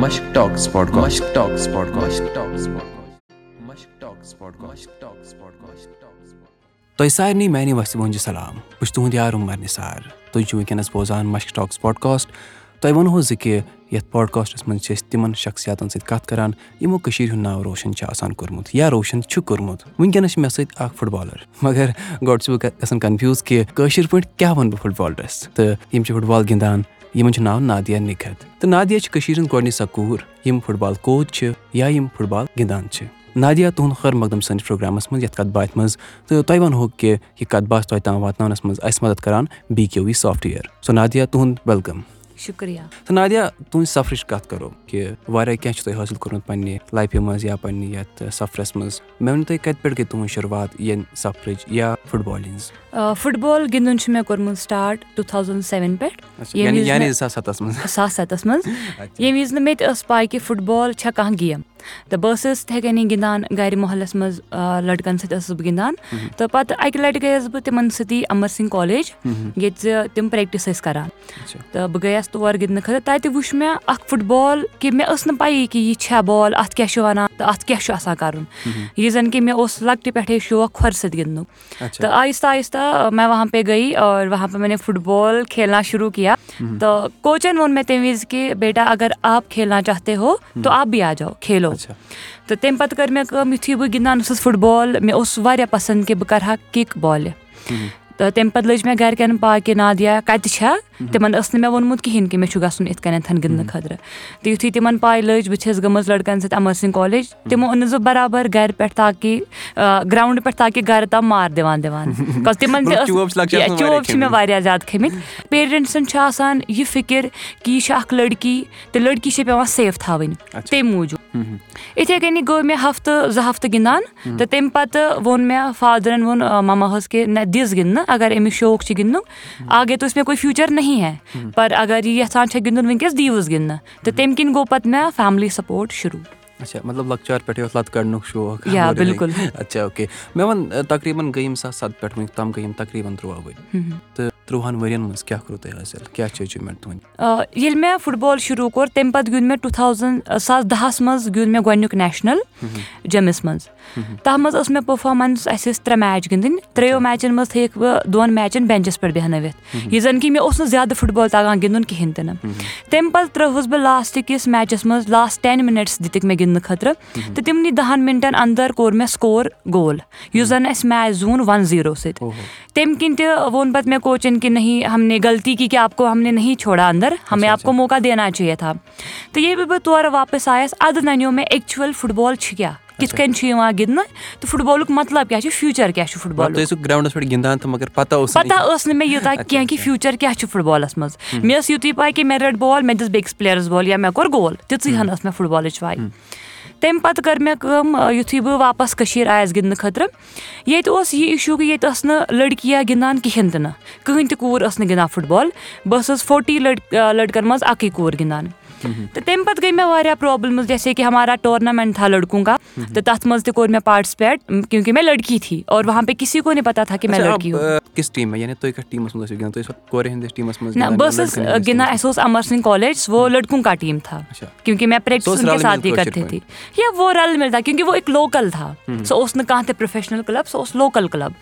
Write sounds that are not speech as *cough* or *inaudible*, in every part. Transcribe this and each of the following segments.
مشک ٹاکس پاڈ مشک ٹاکس پاڈ مشک ٹاکس پاڈ مشک ٹاکس پاڈ مشک ٹاکس پاڈ تۄہہِ سارنٕے میانہِ وسہِ وۄنۍ سلام۔ بہٕ چھُس تُہُنٛد یار عمر نثار۔ تُہۍ چھِو بوزان مشک ٹاکس پاڈکاسٹ تۄہہِ وَنہو زِ کہِ یَتھ پاڈکاسٹَس منٛز چھِ أسۍ تِمن شخصیاتن سۭتۍ کَتھ کران۔ یِمو کٔشیٖر ہُنٛد ناو روشن چھُ آسان کوٚرمُت یا روشن چھُ کوٚرمُت وٕنکیٚنس چھِ مےٚ سۭتۍ اکھ فُٹ بالر۔ مگر گۄڈٕ چھُس بہٕ گژھان کَنفیوٗز کہِ کٲشِر پٲٹھۍ کیاہ وَنہٕ بہٕ فُٹ بالرس تہٕ یِم چھِ فُٹ بال گِنٛدان۔ یِمن چھُ ناو نادیا نِکھت تہٕ نادیا چھِ کٔشیٖر ہٕنٛز گۄڈٕنِچ سۄ کوٗر یِم فُٹ بال کوچ چھِ یا یِم فُٹ بال گِنٛدان چھِ۔ نادیا تُہُنٛد خٲر مقدم سٲنِس پروگرامس منٛز یَتھ کَتھ باتھِ منٛز تہٕ تۄہہِ وَنہو کہِ یہِ کَتھ باتھ تۄہہِ تام واتناونَس منٛز اَسہِ مدد کران B Q V soft software. سو نادیا تُہُنٛد ویلکم۔ شُکریہ۔ تہٕ نادیا تُہٕنٛدِ سفرٕچ کَتھ کَرو کہِ واریاہ کینٛہہ چھُ تۄہہِ حٲصِل کوٚرمُت پنٕنہِ لایفہِ منٛز یا پنٕنہِ یَتھ سفرَس منٛز۔ مےٚ ؤنِو تُہۍ کَتہِ پٮ۪ٹھ گٔے تُہٕنٛز شُروعات ییٚمہِ سفرٕچ یا فُٹ بالہِ ہِنٛز فُٹ بال گِنٛدُن چھُ مےٚ کوٚرمُت سٹاٹ ٹوٗ تھاوزنٛڈ سیٚوَن پٮ۪ٹھ۔ زٕ ساس سَتَس منٛز۔ زٕ ساس سَتَس منٛز۔ *laughs* ییٚمہِ وِزِ نہٕ مےٚ تہِ ٲس کہِ فُٹ بال چھےٚ کانٛہہ گیم۔ تہٕ بہٕ ٲسٕس تِتھٕے کٔنی گِنٛدان گرِ محلَس منٛز لٔڑکَن سۭتۍ ٲسٕس بہٕ گِنٛدان تہٕ پَتہٕ اَکہِ لَٹہِ گٔیَس بہٕ تِمن سۭتی اَمر سِنٛگھ کالیج ییٚتہِ زِ تِم پریکٹِس ٲسۍ کران تہٕ بہٕ گٔیَس تور گِنٛدنہٕ خٲطرٕ تَتہِ وٕچھ مےٚ اکھ فُٹ بال کہِ مےٚ ٲس نہٕ پَیی کہِ یہِ چھےٚ بال اَتھ کیاہ چھُ وَنان تہٕ اَتھ کیاہ چھُ آسان کَرُن یہِ زَن کہِ مےٚ اوس لۄکٹہِ پٮ۪ٹھے شوق کھۄرٕ سۭتۍ گِنٛدنُک تہٕ آہِستہ آہِستہ مےٚ وہاں پے گٔے اور وہاں پے مےٚ فُٹ بال کھیلنا شروٗع کیا تہٕ کوچَن ووٚن مےٚ تَمہِ وِزِ کہِ بیٹا اَگر آپ کھیلنا چاہتے ہو تو آپ بھی آ جاو کھیلو تہٕ تَمہِ پَتہٕ کٔر مےٚ کٲم یِتھُے بہٕ گِنٛدان ٲسٕس فُٹ بال مےٚ اوس واریاہ پَسنٛد کہِ بہٕ کَرٕ ہا کِک بالہِ تہٕ تَمہِ پَتہٕ لٔج مےٚ گرِکٮ۪ن پاے کہِ نادیا کَتہِ چھےٚ تِمن ٲس نہٕ مےٚ ووٚنمُت کِہینۍ کہِ مےٚ چھُ گژھُن یِتھ کٔنٮ۪تھ گِنٛدنہٕ خٲطرٕ تہٕ یِتھُے تِمن پاے لٔج بہٕ چھَس گٔمٕژ لٔڑکَن سۭتۍ اَمر سِنٛگھ کالیج تِمو اوٚنُس بہٕ برابر گرِ پٮ۪ٹھ تاکہِ گراوُنٛڈ پٮ۪ٹھ تاکہِ گرٕ تام مار دِوان دِوان بِکاز تِمن تہِ چوب چھِ مےٚ واریاہ زیادٕ کھٔمٕتۍ پیرنٹسن چھُ آسان یہِ فِکِر کہِ یہِ چھِ اکھ لٔڑکی تہٕ لٔڑکی چھِ پیٚوان سیف تھاوٕنۍ تَمہِ موٗجوٗب یِتھٕے کٔنی گوٚو مےٚ ہفتہٕ زٕ ہفتہٕ گِنٛدان تہٕ تَمہِ پَتہٕ ووٚن مےٚ فادرَن ووٚن مَماہَس کہِ نہ دِژ گِنٛدنہٕ اَگر أمِس شوق چھُ گِنٛدنُک آگے تو مےٚ کوٚر فیوٗچر نہٕ ہے۔ پر اَگر یہِ یَژھان چھےٚ گِنٛدُن وٕنکیٚس دیٖوُس گِنٛدنہٕ تہٕ تَمہِ کِنۍ گوٚو پَتہٕ مےٚ فیملی سپوٹ شروٗع۔ مطلب لۄکچار پٮ۪ٹھٕے اوس لَتہٕ کَڑنُک شوق بِلکُل اچھا اوکے مےٚ وَن تقریٖبن گٔے یِم زٕ ساس سَتہٕ پٮ۪ٹھ وٕنیُک تام گٔے یِم تقریٖبن تُرٛواہ ؤری تہٕ تٕرٛوہَن ؤرین منٛز کیاہ کوٚروٕ تۄہہِ حٲصِل کیاہ چھِ ایچیٖومینٹ تُہُنٛد ییٚلہِ مےٚ فُٹ بال شروٗع کوٚر تَمہِ پَتہٕ گیُنٛد مےٚ ٹوٗ تھاوزنٛڈ زٕ ساس دَہَس منٛز گیُنٛد مےٚ گۄڈنیُک نیشنَل جٔمِس منٛز۔ تَتھ منٛز ٲس مےٚ پٔرفارمینٕس اَسہِ ٲسۍ ترٛےٚ میچ گِنٛدٕنۍ ترٛیو میچَن منٛز تھٲیِکھ بہٕ دۄن میچَن بینچَس پٮ۪ٹھ بیٚہنٲوِتھ یہِ زَن کہِ مےٚ اوس نہٕ زیادٕ فُٹ بال تَگان گِنٛدُن کِہینۍ تہِ نہٕ تَمہِ پَتہٕ ترٛٲوٕس بہٕ لاسٹ کِس میچَس منٛز لاسٹ ٹین مِنٹٕس دِتِکھ مےٚ گِنٛدنہٕ خٲطرٕ تہٕ تِمنٕے دَہَن مِنٹَن اَندَر کوٚر مےٚ سکور گول۔ یُس زَن اَسہِ میچ زیوٗن وَن زیٖرو سۭتۍ تَمہِ کِنۍ تہِ ووٚن پَتہٕ مےٚ کوچَن کہِ نہ ہم نے غلطی کی کہِ آپ کو ہم نے نہیں چھوڑا اَندَر ہمیں آپ کو موقع دینا چاہیے تھا۔ تہٕ ییٚلہِ بہٕ تورٕ واپَس آیَس اَدٕ نَنیو مےٚ ایٚکچُوَل فُٹ بال چھُ کیاہ کِتھ کٔنۍ چھُ یِوان گِنٛدنہٕ تہٕ فُٹ بالُک مطلب کیاہ چھُ فیوٗچر کیاہ چھُ فُٹ بال پَتہ ٲس نہٕ مےٚ یوٗتاہ کیٚنٛہہ کہِ فیوٗچر کیاہ چھُ فُٹ بالَس منٛز مےٚ ٲس یِتُے پاے کہِ مےٚ رٔٹ بال مےٚ دِژ بیٚکِس پٕلیرَس بال یا مےٚ کوٚر گول تِژٕے ہن ٲس مےٚ فُٹ بالٕچ پاے تمہِ پَتہٕ کٔر مےٚ کٲم یُتھُے بہٕ واپَس کٔشیٖر آیَس گِنٛدنہٕ خٲطرٕ، ییٚتہِ اوس یہِ اِشوٗ کہِ ییٚتہِ ٲس نہٕ لٔڑکِیا گِنٛدان کِہیٖنۍ تہِ نہٕ۔ کٕہٕنۍ تہِ کوٗر ٲس نہٕ گِنٛدان فُٹ بال، بہٕ ٲسٕس فوٹی لٔڑ لٔڑکَن منٛز اَکٕے کوٗر گِنٛدان۔ تہٕ تَمہِ پَتہٕ گٔے مےٚ واریاہ پرابلِمٕز جیسے کہِ ہمارا ٹورنامینٹ تھا لٔڑکوں کا تہٕ تَتھ منٛز تہِ کوٚر مےٚ پاٹِسِپیٹ کیونکہِ مےٚ لٔڑکی تھی اور وہاں پے کِسی کو نہٕ پَتہ تھا کہِ مےٚ لٔڑکی بہٕ ٲسٕس گِنٛدان اَسہِ اوس اَمر سِنٛگھ کالیج وہ لٔڑکوں کا ٹیٖم تھا۔ کیونکہِ مےٚ پریکٹِس ساتھ کرتے تھی یا وہ رَل مِلتا کیونکہِ وہ اِک لوکَل تھا۔ سُہ اوس نہٕ کانٛہہ تہِ پروفیشنَل کٕلب سُہ اوس لوکَل کٕلب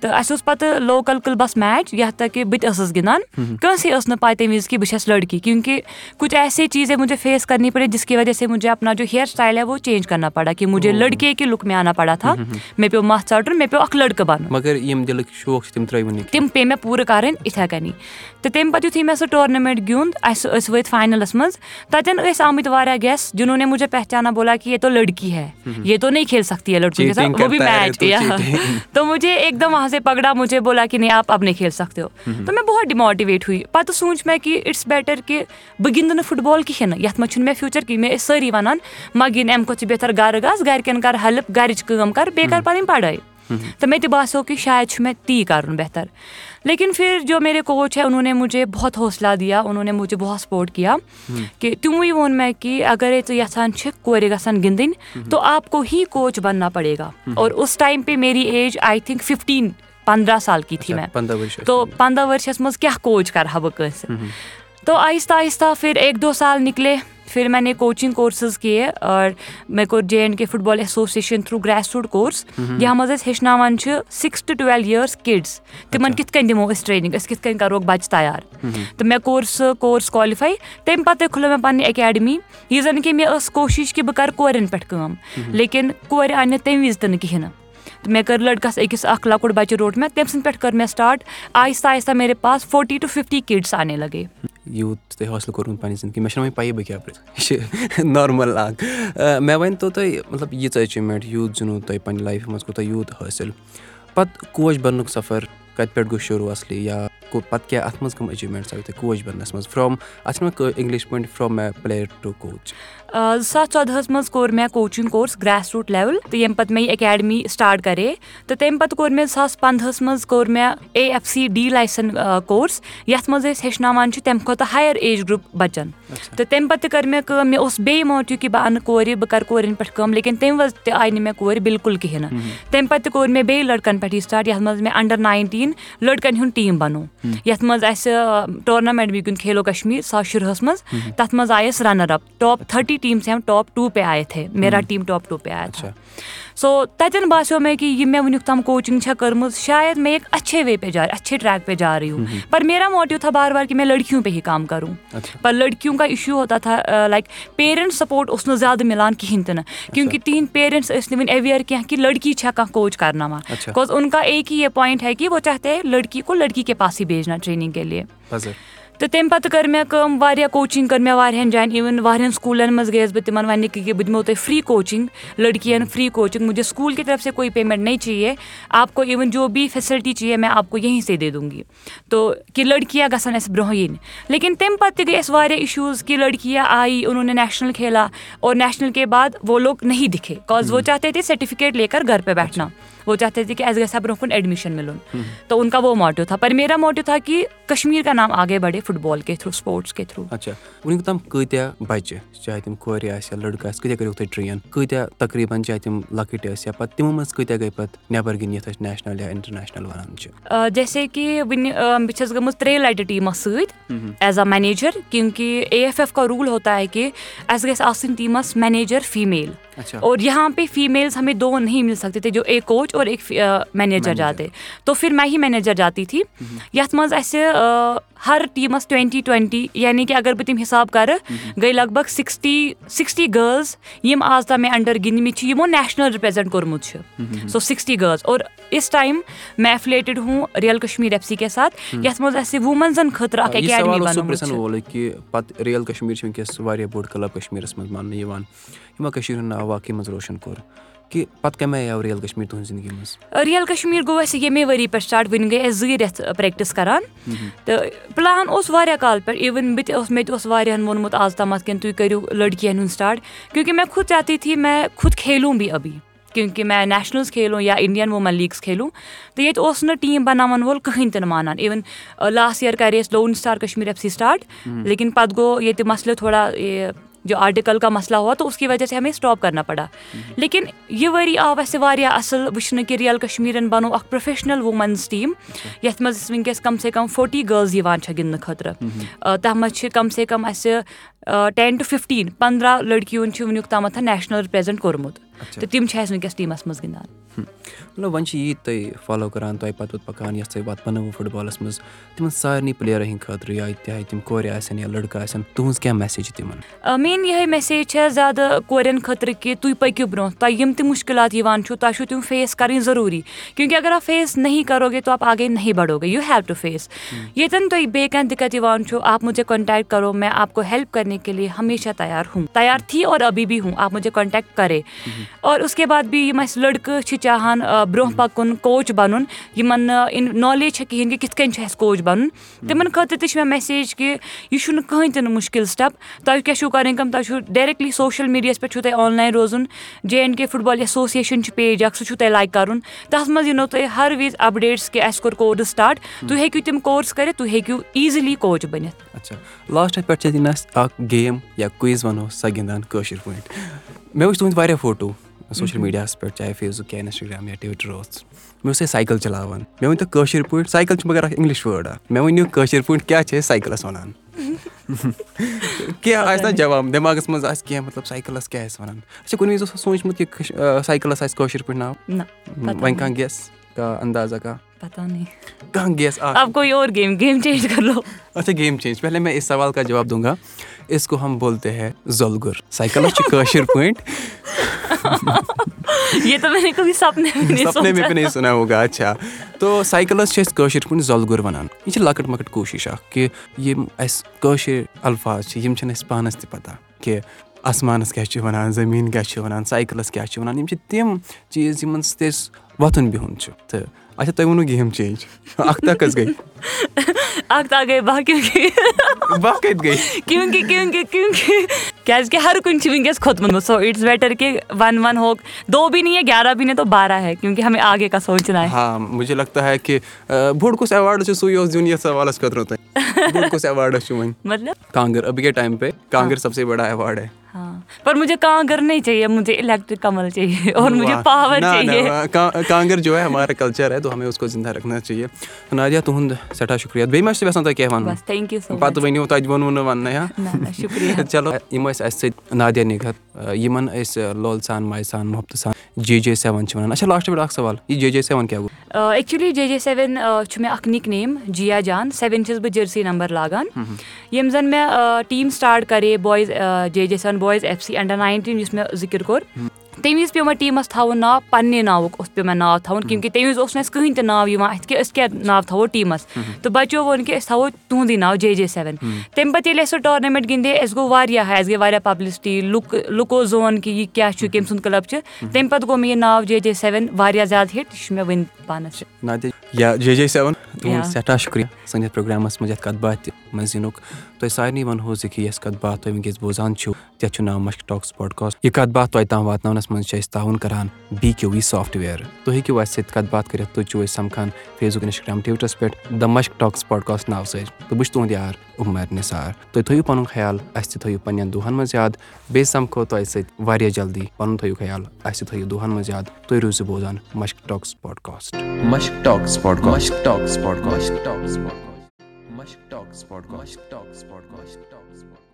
تہٕ اَسہِ اوس پَتہٕ لوکَل کٕلبَس میچ یَتھ تہٕ کہِ بہٕ تہِ ٲسٕس گِنٛدان کٲنٛسے ٲس نہٕ پاے تَمہِ وِزِ کہِ بہٕ چھَس لٔڑکی کیونکہِ کُچھ ایسے چیٖز ہے مجھے فیس کَرنی پڑے جس کی وجہ سے مجھے اپنا جو ہِیر سٹایل ہے وہ چینٛج کَرنا پڑا کہِ مجھے لٔڑکے کہِ لُک مےٚ آنا پڑا تھا۔ مےٚ پیوٚو مَتھ ژَٹُن مےٚ پیوٚو اکھ لٔڑکہٕ بَنُن تِم پیٚیہِ مےٚ پوٗرٕ کَرٕنۍ یِتھے کٔنی۔ تہٕ تَمہِ پَتہٕ یِتھُے مےٚ سُہ ٹورنامینٹ گیُنٛد اَسہِ ٲسۍ وٲتۍ فاینَلَس منٛز۔ تَتٮ۪ن ٲسۍ آمٕتۍ واریاہ گیس جِنو نے مجھے پہچانا بولا کہِ یے تو لٔڑکی ہے۔ یہ تو نہیں کھیل سکتی ہے لٔڑکی وہ بھی میچ *laughs* تو مجھے ایک دم وہاں سے پگڑا مجھے بولا کہِ نہیں آپ اب نہیں کھیل سکتے ہو۔ تو مےٚ بہت ڈِماٹِویٹ ہوٗ پَتہٕ سوٗنٛچ مےٚ کہِ اِٹٕس بیٹر کہِ بہٕ گِنٛدٕ نہٕ فُٹ بال کِہینۍ یَتھ منٛز چھُنہٕ مےٚ فیوٗچر کِہینۍ مےٚ ٲسۍ سٲری وَنان مہ گِنٛد اَمہِ کھۄتہٕ چھُ بہتر گرٕ گژھ گرِکٮ۪ن کر ہیٚلٕپ گرِچ کٲم کر بیٚیہِ کر پَنٕنۍ پَڑٲے تہٕ مےٚ تہِ باسیٚو کہِ شاید چھُ مےٚ تی کَرُن بہتر لیکِن پھر جو میرے کوچ ہے اُنہوں نے مجھے بہت حوصلہ دِیا اُنہوں نے مجھے بہت سپوٹ کیا کہِ تِموٕے ووٚن مےٚ کہِ اگرے ژٕ یَژھان چھِکھ کورِ گژھن گِنٛدٕنۍ تو آپ کو ہی کوچ بَننا پڑے گا اور اُس ٹایم پے میری ایج آی تھِنک فِفٹیٖن پنٛداہ سال کی تھی مےٚ تو پنٛداہ ؤرشَس منٛز کیاہ کوچ کَرٕ ہا بہٕ کٲنٛسہِ تو آہِستہ آہِستہ پھر ایک دو سال نِکلے۔ پھر میں نے کوچنگ کورسز کیے اور مےٚ کوٚر J and K football association through grass root course یَتھ منٛز أسۍ ہیٚچھناوان چھِ six to twelve years kids تِمن کِتھ کٔنۍ دِمو أسۍ ٹرینِنٛگ أسۍ کِتھ کٔنۍ کَروکھ بَچہٕ تَیار۔ تہٕ مےٚ کوٚر سُہ کورس کالِفاے تَمہِ پَتَے کھُلٲو مےٚ پَنٕنۍ اکیڈمی یہِ زَن کہِ مےٚ ٲس کوٗشِش کہِ بہٕ کَرٕ کورٮ۪ن پٮ۪ٹھ کٲم لیکِن کورِ اَنہِ نہٕ تَمہِ وِزِ تہِ نہٕ کِہینۍ نہٕ تہٕ مےٚ کٔر لٔڑکَس أکِس اکھ لۄکُٹ بَچہِ روٚٹ مےٚ تٔمۍ سٕنٛدِ پٮ۪ٹھ کٔر مےٚ سٹاٹ آہِستہ آہِستہ میرے پاس فوٹی ٹُو فِفٹی کِڈٕس آنے لگے۔ یوٗت تۄہہِ حٲصِل کوٚرمُت پَنٕنہِ زندگی، مےٚ چھَنہٕ وۄنۍ پَیی بہٕ کیٛاہ پرٛژھٕ یہِ چھِ *laughs* نارمَل اَکھ۔ مےٚ ؤنۍتو تُہۍ مطلب ییٖژاہ ایچیٖومٮ۪نٛٹ یوٗت زیوٗنوٗ تۄہہِ پنٛنہِ لایفہِ منٛز، کوٗتاہ یوٗت حٲصِل۔ پَتہٕ کوچ بَننُک سفر، کَتہِ پٮ۪ٹھ گوٚو شروٗع اَصلی، یا پَتہٕ کیٛاہ اَتھ منٛز کٕم ایچیٖومٮ۪نٛٹٕس آیہِ تۄہہِ، کوچ بَننَس منٛز؟ فرٛام اَتھ چھِ وَنان اِنٛگلِش پٲٹھۍ فرٛام مےٚ پٕلیر ٹُو کوچ زٕ ساس ژۄدہَس منٛز کوٚر مےٚ coaching course grass root level تہٕ ییٚمہِ پَتہٕ مےٚ یہِ اکیڈمی سٹاٹ کَرے۔ تہٕ تَمہِ پَتہٕ کوٚر مےٚ زٕ ساس پنٛدہَس منٛز کوٚر مےٚ A F C D licence course یَتھ منٛز أسۍ ہیٚچھناوان چھِ تَمہِ کھۄتہٕ ہایر ایج گرُپ بَچن۔ تہٕ تَمہِ پَتہٕ تہِ کٔر مےٚ کٲم مےٚ اوس بیٚیہِ موٹِو کہِ بہٕ اَنہٕ کورِ بہٕ کَرٕ کورٮ۪ن پٮ۪ٹھ کٲم لیکِن تَمہِ وَزٕ تہِ آیہِ نہٕ مےٚ کورِ بِلکُل کِہینۍ نہٕ تَمہِ پَتہٕ تہِ کوٚر مےٚ بیٚیہِ لٔڑکَن پٮ۪ٹھٕے سٹاٹ یَتھ منٛز مےٚ اَنڈر ناینٹیٖن لٔڑکَن ہُنٛد ٹیٖم بَنوو یَتھ منٛز اَسہِ ٹورنامینٹ وٕنکیٚن کھیلو کَشمیٖر زٕ ساس شُرہَس منٛز۔ تَتھ منٛز آیہِ أسۍ رَنر اَپ ٹاپ تھٔٹی ٹیٖمٕز ہیٚم ٹاپ ٹوٗ پے آیہِ تھے۔ میرا ٹیٖم ٹاپ ٹوٗ پے آیہِ تھا۔ سو تَتٮ۪ن باسیٚو مےٚ کہِ یہِ مےٚ وٕنیُک تام کوچِنٛگ چھےٚ کٔرمٕژ شاید مےٚ ایک اچھے وے پے جا اچھے ٹریک پے جا رہی ہوں۔ پر میرا موٹِو تھا بار بار کہِ مےٚ لٔڑکِیو پے ہی کام کَرُن پر لٔڑکِیو کا اِشوٗ ہوتا تھا لایِک پیرَنٹ سَپوٹ اوس نہٕ زیادٕ مِلان کِہینۍ تہِ نہٕ۔ کیونکہِ تِہِنٛدۍ پیرَنٹٕس ٲسۍ نہٕ وٕنہِ ایویر کیٚنٛہہ کہِ لٔڑکی چھےٚ کانٛہہ کوچ کَرناوان بِکاز اُن کا ایک ہی یہِ پویِنٛٹ ہے کہِ وہ چاہتے لٔڑکی کو لٔڑکی کے پاس ہی بیجنا ٹرینِنٛگ کے لیے۔ تہٕ تَمہِ پَتہٕ کٔر مےٚ کٲم واریاہ کوچِنٛگ کٔر مےٚ واریاہَن جایَن. اِوٕن واریاہَن سکوٗلَن منٛز گٔیَس بہٕ تِمَن وَننہِ کہِ بہٕ دِمو تۄہہِ فِرٛی کوچِنٛگ لٔڑکِیَن فِرٛی کوچِنٛگ مُجھے سکوٗل کہِ طرف سے کوئی پیمٮ۪نٛٹ نہیں چاہیے. آپ کو اِوٕن جو بھی فیسَلٹی چاہیے میں آپ کو یہیں سے دے دوں گی. تو کہِ لٔڑکِیاں گژھن اَسہِ برونٛہہ یِنۍ. لیکِن تَمہِ پَتہٕ تہِ گٔے اَسہِ واریاہ اِشوٗز کہِ لٔڑکِیاں آیی اُنہوں نے نیشنَل کھیلا اور نیشنَل کے بعد وہ لوگ نہیں دِکھے. کاز وہ چاہتے تھے سٔٹِفِکیٹ لے کر گھر پے بیٹھنا. وہ چاہتے تھے کہِ اَسہِ گژھِ ہا برونٛہہ کُن ایڈمِشَن مِلُن تو اُن کا وہ موٹِو تھا. پر میرا موٹِو تھا کہِ کشمیٖر کا نام آگے بَڑے فُٹ بال کے تھرٛوٗ سپوٹٕس کے تھرٛوٗ۔ اچھا وٕنیُک تام کۭتیاہ بَچہِ چاہے تِم کورِ آسہِ یا لٔڑکہٕ آسہِ کۭتیاہ کٔرِو تُہۍ ٹرٛین؟ کۭتیاہ تقریٖبن چاہے تِم لۄکٕٹۍ ٲسۍ یا پَتہٕ تِمو منٛز کۭتیاہ گٔے پَتہٕ نیٚبر گِنٛدِتھ یَتھ أسۍ نیشنَل یا اِنٹَرنیشنَل وَنان چھِ؟ جیسے کہِ وٕنہِ بہٕ چھَس گٔمٕژ ترٛیٚیہِ لَٹہِ ٹیٖمَس سۭتۍ ایز اَ مینیجر کیونکہِ اے ایف ایف کا روٗل ہوتا ہے کہِ اَسہِ گژھِ آسٕنۍ ٹیٖمَس مینیجر فیٖمیل۔ اور یہاں پے فیٖمیلٕز ہمیں دو نہیں مِل سکتے تھے جو ایک کوچ اور ایک مینیجر جاتے۔ تو پھر میں ہی مینیجر جاتی تھی۔ یَتھ منٛز اَسہِ ہر ٹیٖمَس ٹُوینٹی ٹُوینٹی یعنی کہِ اگر بہٕ تِم حِساب کَرٕ گٔے لگ بگ سِکِسٹی سِکِسٹی گٔرلٕز یِم آز تام مےٚ اَنڈر گِنٛدمٕتۍ چھِ یِمو نیشنَل رِپرٛزنٛٹ کوٚرمُت چھُ سو سِکِسٹی گٔرلٕز اور اِس ٹایم میں ایفلیٹِڈ ہوٗ رِیَل کَشمیٖر ایف سی کے ساتھ۔ یَتھ منٛز اَسہِ وُمینزَن خٲطرٕ اکھ کہِ پَتہٕ رِیَل کَشمیٖر چھِ وٕنکیٚس واریاہ بوٚڑ کٕلب کَشمیٖرَس منٛز ماننہٕ یِوان یِمو کٔشیٖر ہُنٛد ناو واقعی منٛز روشَن کوٚر کہِ پَتہٕ کَمہِ آیہِ آو رِیَل کَشمیٖر تُہٕنٛزِ زندگی منٛز رِیَل کَشمیٖر گوٚو اَسہِ ییٚمے ؤری پٮ۪ٹھ سٹاٹ وٕنہِ گٔے اَسہِ زٕے رٮ۪تھ پرٛٮ۪کٹِس کَران تہٕ پٕلان اوس واریاہ کال پٮ۪ٹھ اِوٕن بہٕ تہِ اوس مےٚ تہِ اوس واریاہَن ووٚنمُت آز تامَتھ کِنہٕ تُہۍ کٔرِو لٔڑکِیَن ہُنٛد سٹاٹ کیونکہِ مےٚ خُد چاہتی تھی میں خُد کھیلوں بھی ابھی کیونکہِ میں نیشنَلٕز کھیلو یا اِنڈیَن ووٗمٮ۪ن لیٖگٕس کھیلو تہٕ ییٚتہِ اوس نہٕ ٹیٖم بَناوَن وول کٕہٕنۍ تہِ نہٕ مانان اِوٕن لاسٹ یِیَر کَرے اَسہِ lone star Kashmir F C start لیکِن پَتہٕ گوٚو ییٚتہِ مَسلہٕ تھوڑا جو آرٹیکل کا مسئلہ ہوا تو اس کی وجہ سے ہمیں سٹاپ کرنا پڑا۔ لیکن یہ وری آو اَسہِ واریاہ اَصٕل وٕچھنہٕ کہِ رِیَل کَشمیٖرَن بَنوو اَکھ پرٛوفیشنَل ووٗمٮ۪نٕز ٹیٖم یَتھ منٛز أسۍ وٕنکیٚس کَم سے کَم فوٹی گٔرلٕز یِوان چھےٚ گِنٛدنہٕ خٲطرٕ تَتھ منٛز چھِ کَم سے کَم اَسہِ ٹٮ۪ن ٹُو فِفٹیٖن پنٛداہ لٔڑکِیَن چھُ وٕنیُک تامَتھ نیشنَل رِپرٛزنٛٹ کوٚرمُت تہٕ تِم چھِ اَسہِ وٕنکیٚس ٹیٖمَس منٛز گِنٛدان مطلب وۄنۍ چھِ یی تُہۍ فالو کَران تۄہہِ پَتہٕ پَکان یۄس تۄہہِ پَتہٕ بَنٲوٕو فُٹ بالَس منٛز تِمَن سارنٕے پٕلیرَن ہِنٛدۍ خٲطرٕ یا چاہے تِم کورِ آسن یا لٔڑکہٕ آسن تُہٕنٛز کیٛاہ میسیج چھِ تِمَن میٲنۍ یِہے میسیج چھےٚ زیادٕ کورٮ۪ن خٲطرٕ کہِ تُہۍ پٔکِو برونٛہہ تۄہہِ یِم تہِ مُشکِلات یِوان چھُو تۄہہِ چھُو تِم فیس کَرٕنۍ ضروٗری کیونکہِ اگر آپ فیس نہیں کرو گے تو آپ آگے نہیں بڑھو گے یوٗ ہیو ٹُو فیس ییٚتٮ۪ن تۄہہِ بیٚیہِ کانٛہہ دِقت یِوان چھُ آپ مُجھے کَنٹیکٹ کَرو مےٚ آپ کو ہیلٕپ کَرنے کے لیے ہمیشہ تیار ہوٗ تیار تھی اور ابھی بھی ہوٗ آپ مُجھے کَنٹیکٹ کَرے اور اُس کے بعد بیٚیہِ یِم اَسہِ چاہان برونٛہہ پَکُن کوچ بَنُن، یِمن نہٕ نالیج چھےٚ کِہینۍ کہِ کِتھ کٔنۍ چھُ کوچ بَنُن۔ تِمن خٲطرٕ تہِ میسیج کہِ یہِ چھُنہٕ کٕہٕنۍ تہِ نہٕ مُشکِل سٹیپ تۄہہِ کیاہ چھُو کَرٕنۍ کٲم؟ تۄہہِ چھُو ڈایریکٹلی سوشَل میٖڈیاہَس پٮ۪ٹھ جے اینڈ کے فُٹ بال ایسوسیشَن چھُ پیج اَکھ، سُہ چھُو تۄہہِ لایک کَرُن۔ تَتھ منٛز ہر وِزِ اَپڈیٹٕس کہِ اَسہِ کوٚر کورس سٹاٹ تُہۍ ہیٚکِو تِم کورس کٔرِتھ، تُہۍ ہیٚکِو ایٖزلی کوچ بٔنِتھ۔ اچھا لاسٹَس پٮ۪ٹھ گیم یا کُیِز وَنو سۄ گِنٛدان کٲشِر پٲٹھۍ۔ مےٚ وٕچھ تُہٕنٛدۍ واریاہ فوٹوٗ سوشَل میٖڈیاہَس پٮ۪ٹھ چاہے فیس بُک یا اِنَسٹاگرٛام یا ٹُوِٹَر اوس مےٚ اوس اَسہِ سایکَل چَلاوان۔ مےٚ ؤنۍتو کٲشِر پٲٹھۍ سایکَل چھِ مگر اکھ اِنٛگلِش وٲڈ اَکھ مےٚ ؤنِو کٲشِر پٲٹھۍ کیٛاہ چھِ أسۍ سایکَلَس وَنان؟ *laughs* کینٛہہ آسہِ نا جواب؟ دٮ۪ماغس منٛز آسہِ کینٛہہ؟ مطلب سایکلس کیٛاہ آسہِ وَنان؟ اچھا کُنہِ وِزِ اوسا سوٗنٛچمُت کہِ سایکلس آسہِ کٲشِر پٲٹھۍ ناو؟ نہ وۄنۍ کانٛہہ گیس کانٛہہ اندازا کانٛہہ پتہ نہیں کانٛہہ گیس آ۔ اب کوئی اور گیم گیم چینج کر لو۔ اچھا گیم چینج پہلے میں اس سوال کا جواب دوں گا۔ اس کو ہم بولتے ہیں زولگر سائیکلس چھِ کٲشِر پٲٹھۍ یہ تو میں نے کبھی سپنے میں نہیں سپنے میں بھی نہیں سنا ہوگا اچھا۔ تو سایکلس چھِ أسۍ کٲشِر پٲٹھۍ زۄلگُر وَنان۔ یہِ چھِ لۄکٕٹ مۄکٕٹ کوٗشِش اکھ کہِ یِم اَسہِ کٲشِر الفاظ چھِ یِم چھِنہٕ اَسہِ پانَس تہِ پَتہ کہِ آسمانَس کیٛاہ چھِ وَنان زٔمیٖن کیٛاہ چھِ وَنان سایکلَس کیٛاہ چھِ وَنان یِم چھِ تِم چیٖز یِمن سۭتۍ أسۍ وۄتھُن بِہُن چھُ تہٕ اچھا تۄہہِ ووٚنوٕ گیم چینج اختہ کٔژ گٔے اکتا گٔے باقٕیو کی بہہ کَتہِ گٔے کیونکہِ کیونکہِ کیونکہِ کیازِ کہِ ہر کُنہِ چھِ وٕنکیٚس کھوٚتمُت سو اٹس بیٹر کہ ون ون ہو دو بھی نہیں ہے گیارہ بھی نہیں تو بارہ ہے کیونکہ ہمیں آگے کا سوچنا ہے ہاں مجھے لگتا ہے کہ بوٚڑ کُس ایواڈ چھُ سُے اوس دیُن یَتھ سوالَس خٲطرٕ تۄہہِ بوٚڑ کُس ایواڈ چھُ وۄنۍ مطلب کانٛگٕر ابھی کے ٹایم پہ کانٛگٕر سب سے بڑا ایواڈ ہے پر مجھے کانگر نہیں چاہیے مجھے الیکٹرک کمل چاہیے اور مجھے پاور چاہیے۔ کانٛگٕر جو ہے ہمارا کلچر ہے تو ہمیں اس کو زندہ رکھنا چاہیے۔ نادیا تُہُنٛد سٮ۪ٹھاہ شُکریہ۔ بیٚیہِ ما چھُ یژھان تۄہہِ کینٛہہ وَنُن تھینک یوٗ سو پتہٕ ؤنِو تَتہِ ووٚنوٕ نہٕ وَننَے ہا شُکریہ۔ *laughs* چلو یِم ٲسۍ اَسہِ سۭتۍ نادیا نِگہت یِمن أسۍ لول سان ماے سان محبتہٕ سان جے جے سیوَن چھِ وَنان اچھا لاسٹہٕ پٮ۪ٹھ اکھ سوال۔ یہِ جے جے سیوَن کیٛاہ گوٚو ایکچُلی جے جے سیوَن چھُ مےٚ اکھ نِک نیم جیا جان سیوَن چھَس بہٕ جٔرسی نمبر لاگان۔ ییٚمہِ زن مےٚ ٹیٖم سٹاٹ کرے boys J J seven boys F C under nineteen یُس مےٚ ذِکِر کوٚر۔ تَمہِ وِزِ پیوٚو مےٚ ٹیٖمَس تھاوُن ناو پَننہِ ناوُک اوس پیوٚو مےٚ ناو تھاوُن کیوں کہِ تَمہِ وِزِ اوس نہٕ اَسہِ کٕہٕنۍ تہِ ناو یِوان اَتھِ کہِ أسۍ کیاہ ناو تھاوو ٹیٖمَس؟ تہٕ بَچو ووٚن کہِ أسۍ تھاوو تُہُنٛدُے ناو جے جے سیوَن۔ تَمہِ پَتہٕ ییٚلہِ اَسہِ سُہ ٹورنَمٮ۪نٹ گِنٛدے اَسہِ گوٚو واریاہ اَسہِ گٔے واریاہ پَبلِسٹی لُکھ لُکو زون کہِ یہِ کیاہ چھُ کٔمۍ سُنٛد کٕلب چھُ۔ تَمہِ پَتہٕ گوٚو مےٚ یہِ ناو جے جے سیوَن واریاہ زیادٕ ہِٹ یہِ چھُ مےٚ وٕنہِ پانَس۔ یا جے جے سیوَن۔ تُہُنٛد. سٮ۪ٹھاہ شُکریہ۔ سٲنِس پروگرامَس منٛز یَتھ کَتھ باتھِ منٛز یِنُک۔ تۄہہِ سارنٕے وَنہو زِ کہِ یۄس کَتھ باتھ تُہۍ وٕنکیٚس بوزان چھِو تَتھ چھُ ناو مشک ٹاکٕس پاڈکاسٹ یہِ کَتھ باتھ تۄہہِ تام واتناونَس منٛز چھِ أسۍ تعاوُن کران بی کیو وی سافٹوِیَر تُہۍ ہیٚکِو اَسہِ سۭتۍ کَتھ باتھ کٔرِتھ تُہۍ چھِو أسۍ سَمکھان فیس بُک اِنسٹاگرٛام ٹُوِٹرَس پٮ۪ٹھ د مشک ٹاکٕس پاڈکاسٹ ناوٕ سۭتۍ تہٕ بہٕ چھُس تُہُنٛد یار عُمر نثار تُہۍ تھٲیِو پَنُن خیال اَسہِ تہِ تھٲیِو پنٛنٮ۪ن دۄہَن منٛز یاد بیٚیہِ سَمکھو تۄہہِ سۭتۍ واریاہ جلدی پَنُن تھٲیِو خیال اَسہِ تہِ تھٲیِو دۄہَن منٛز یاد تُہۍ روٗزِو بوزان Mushk talks podcast Mushk Talks Podcast. Mushk Talks Podcast. Mushk Mushk talk سپاڈکاسٹ talk اسپاڈکاشٹ ٹاک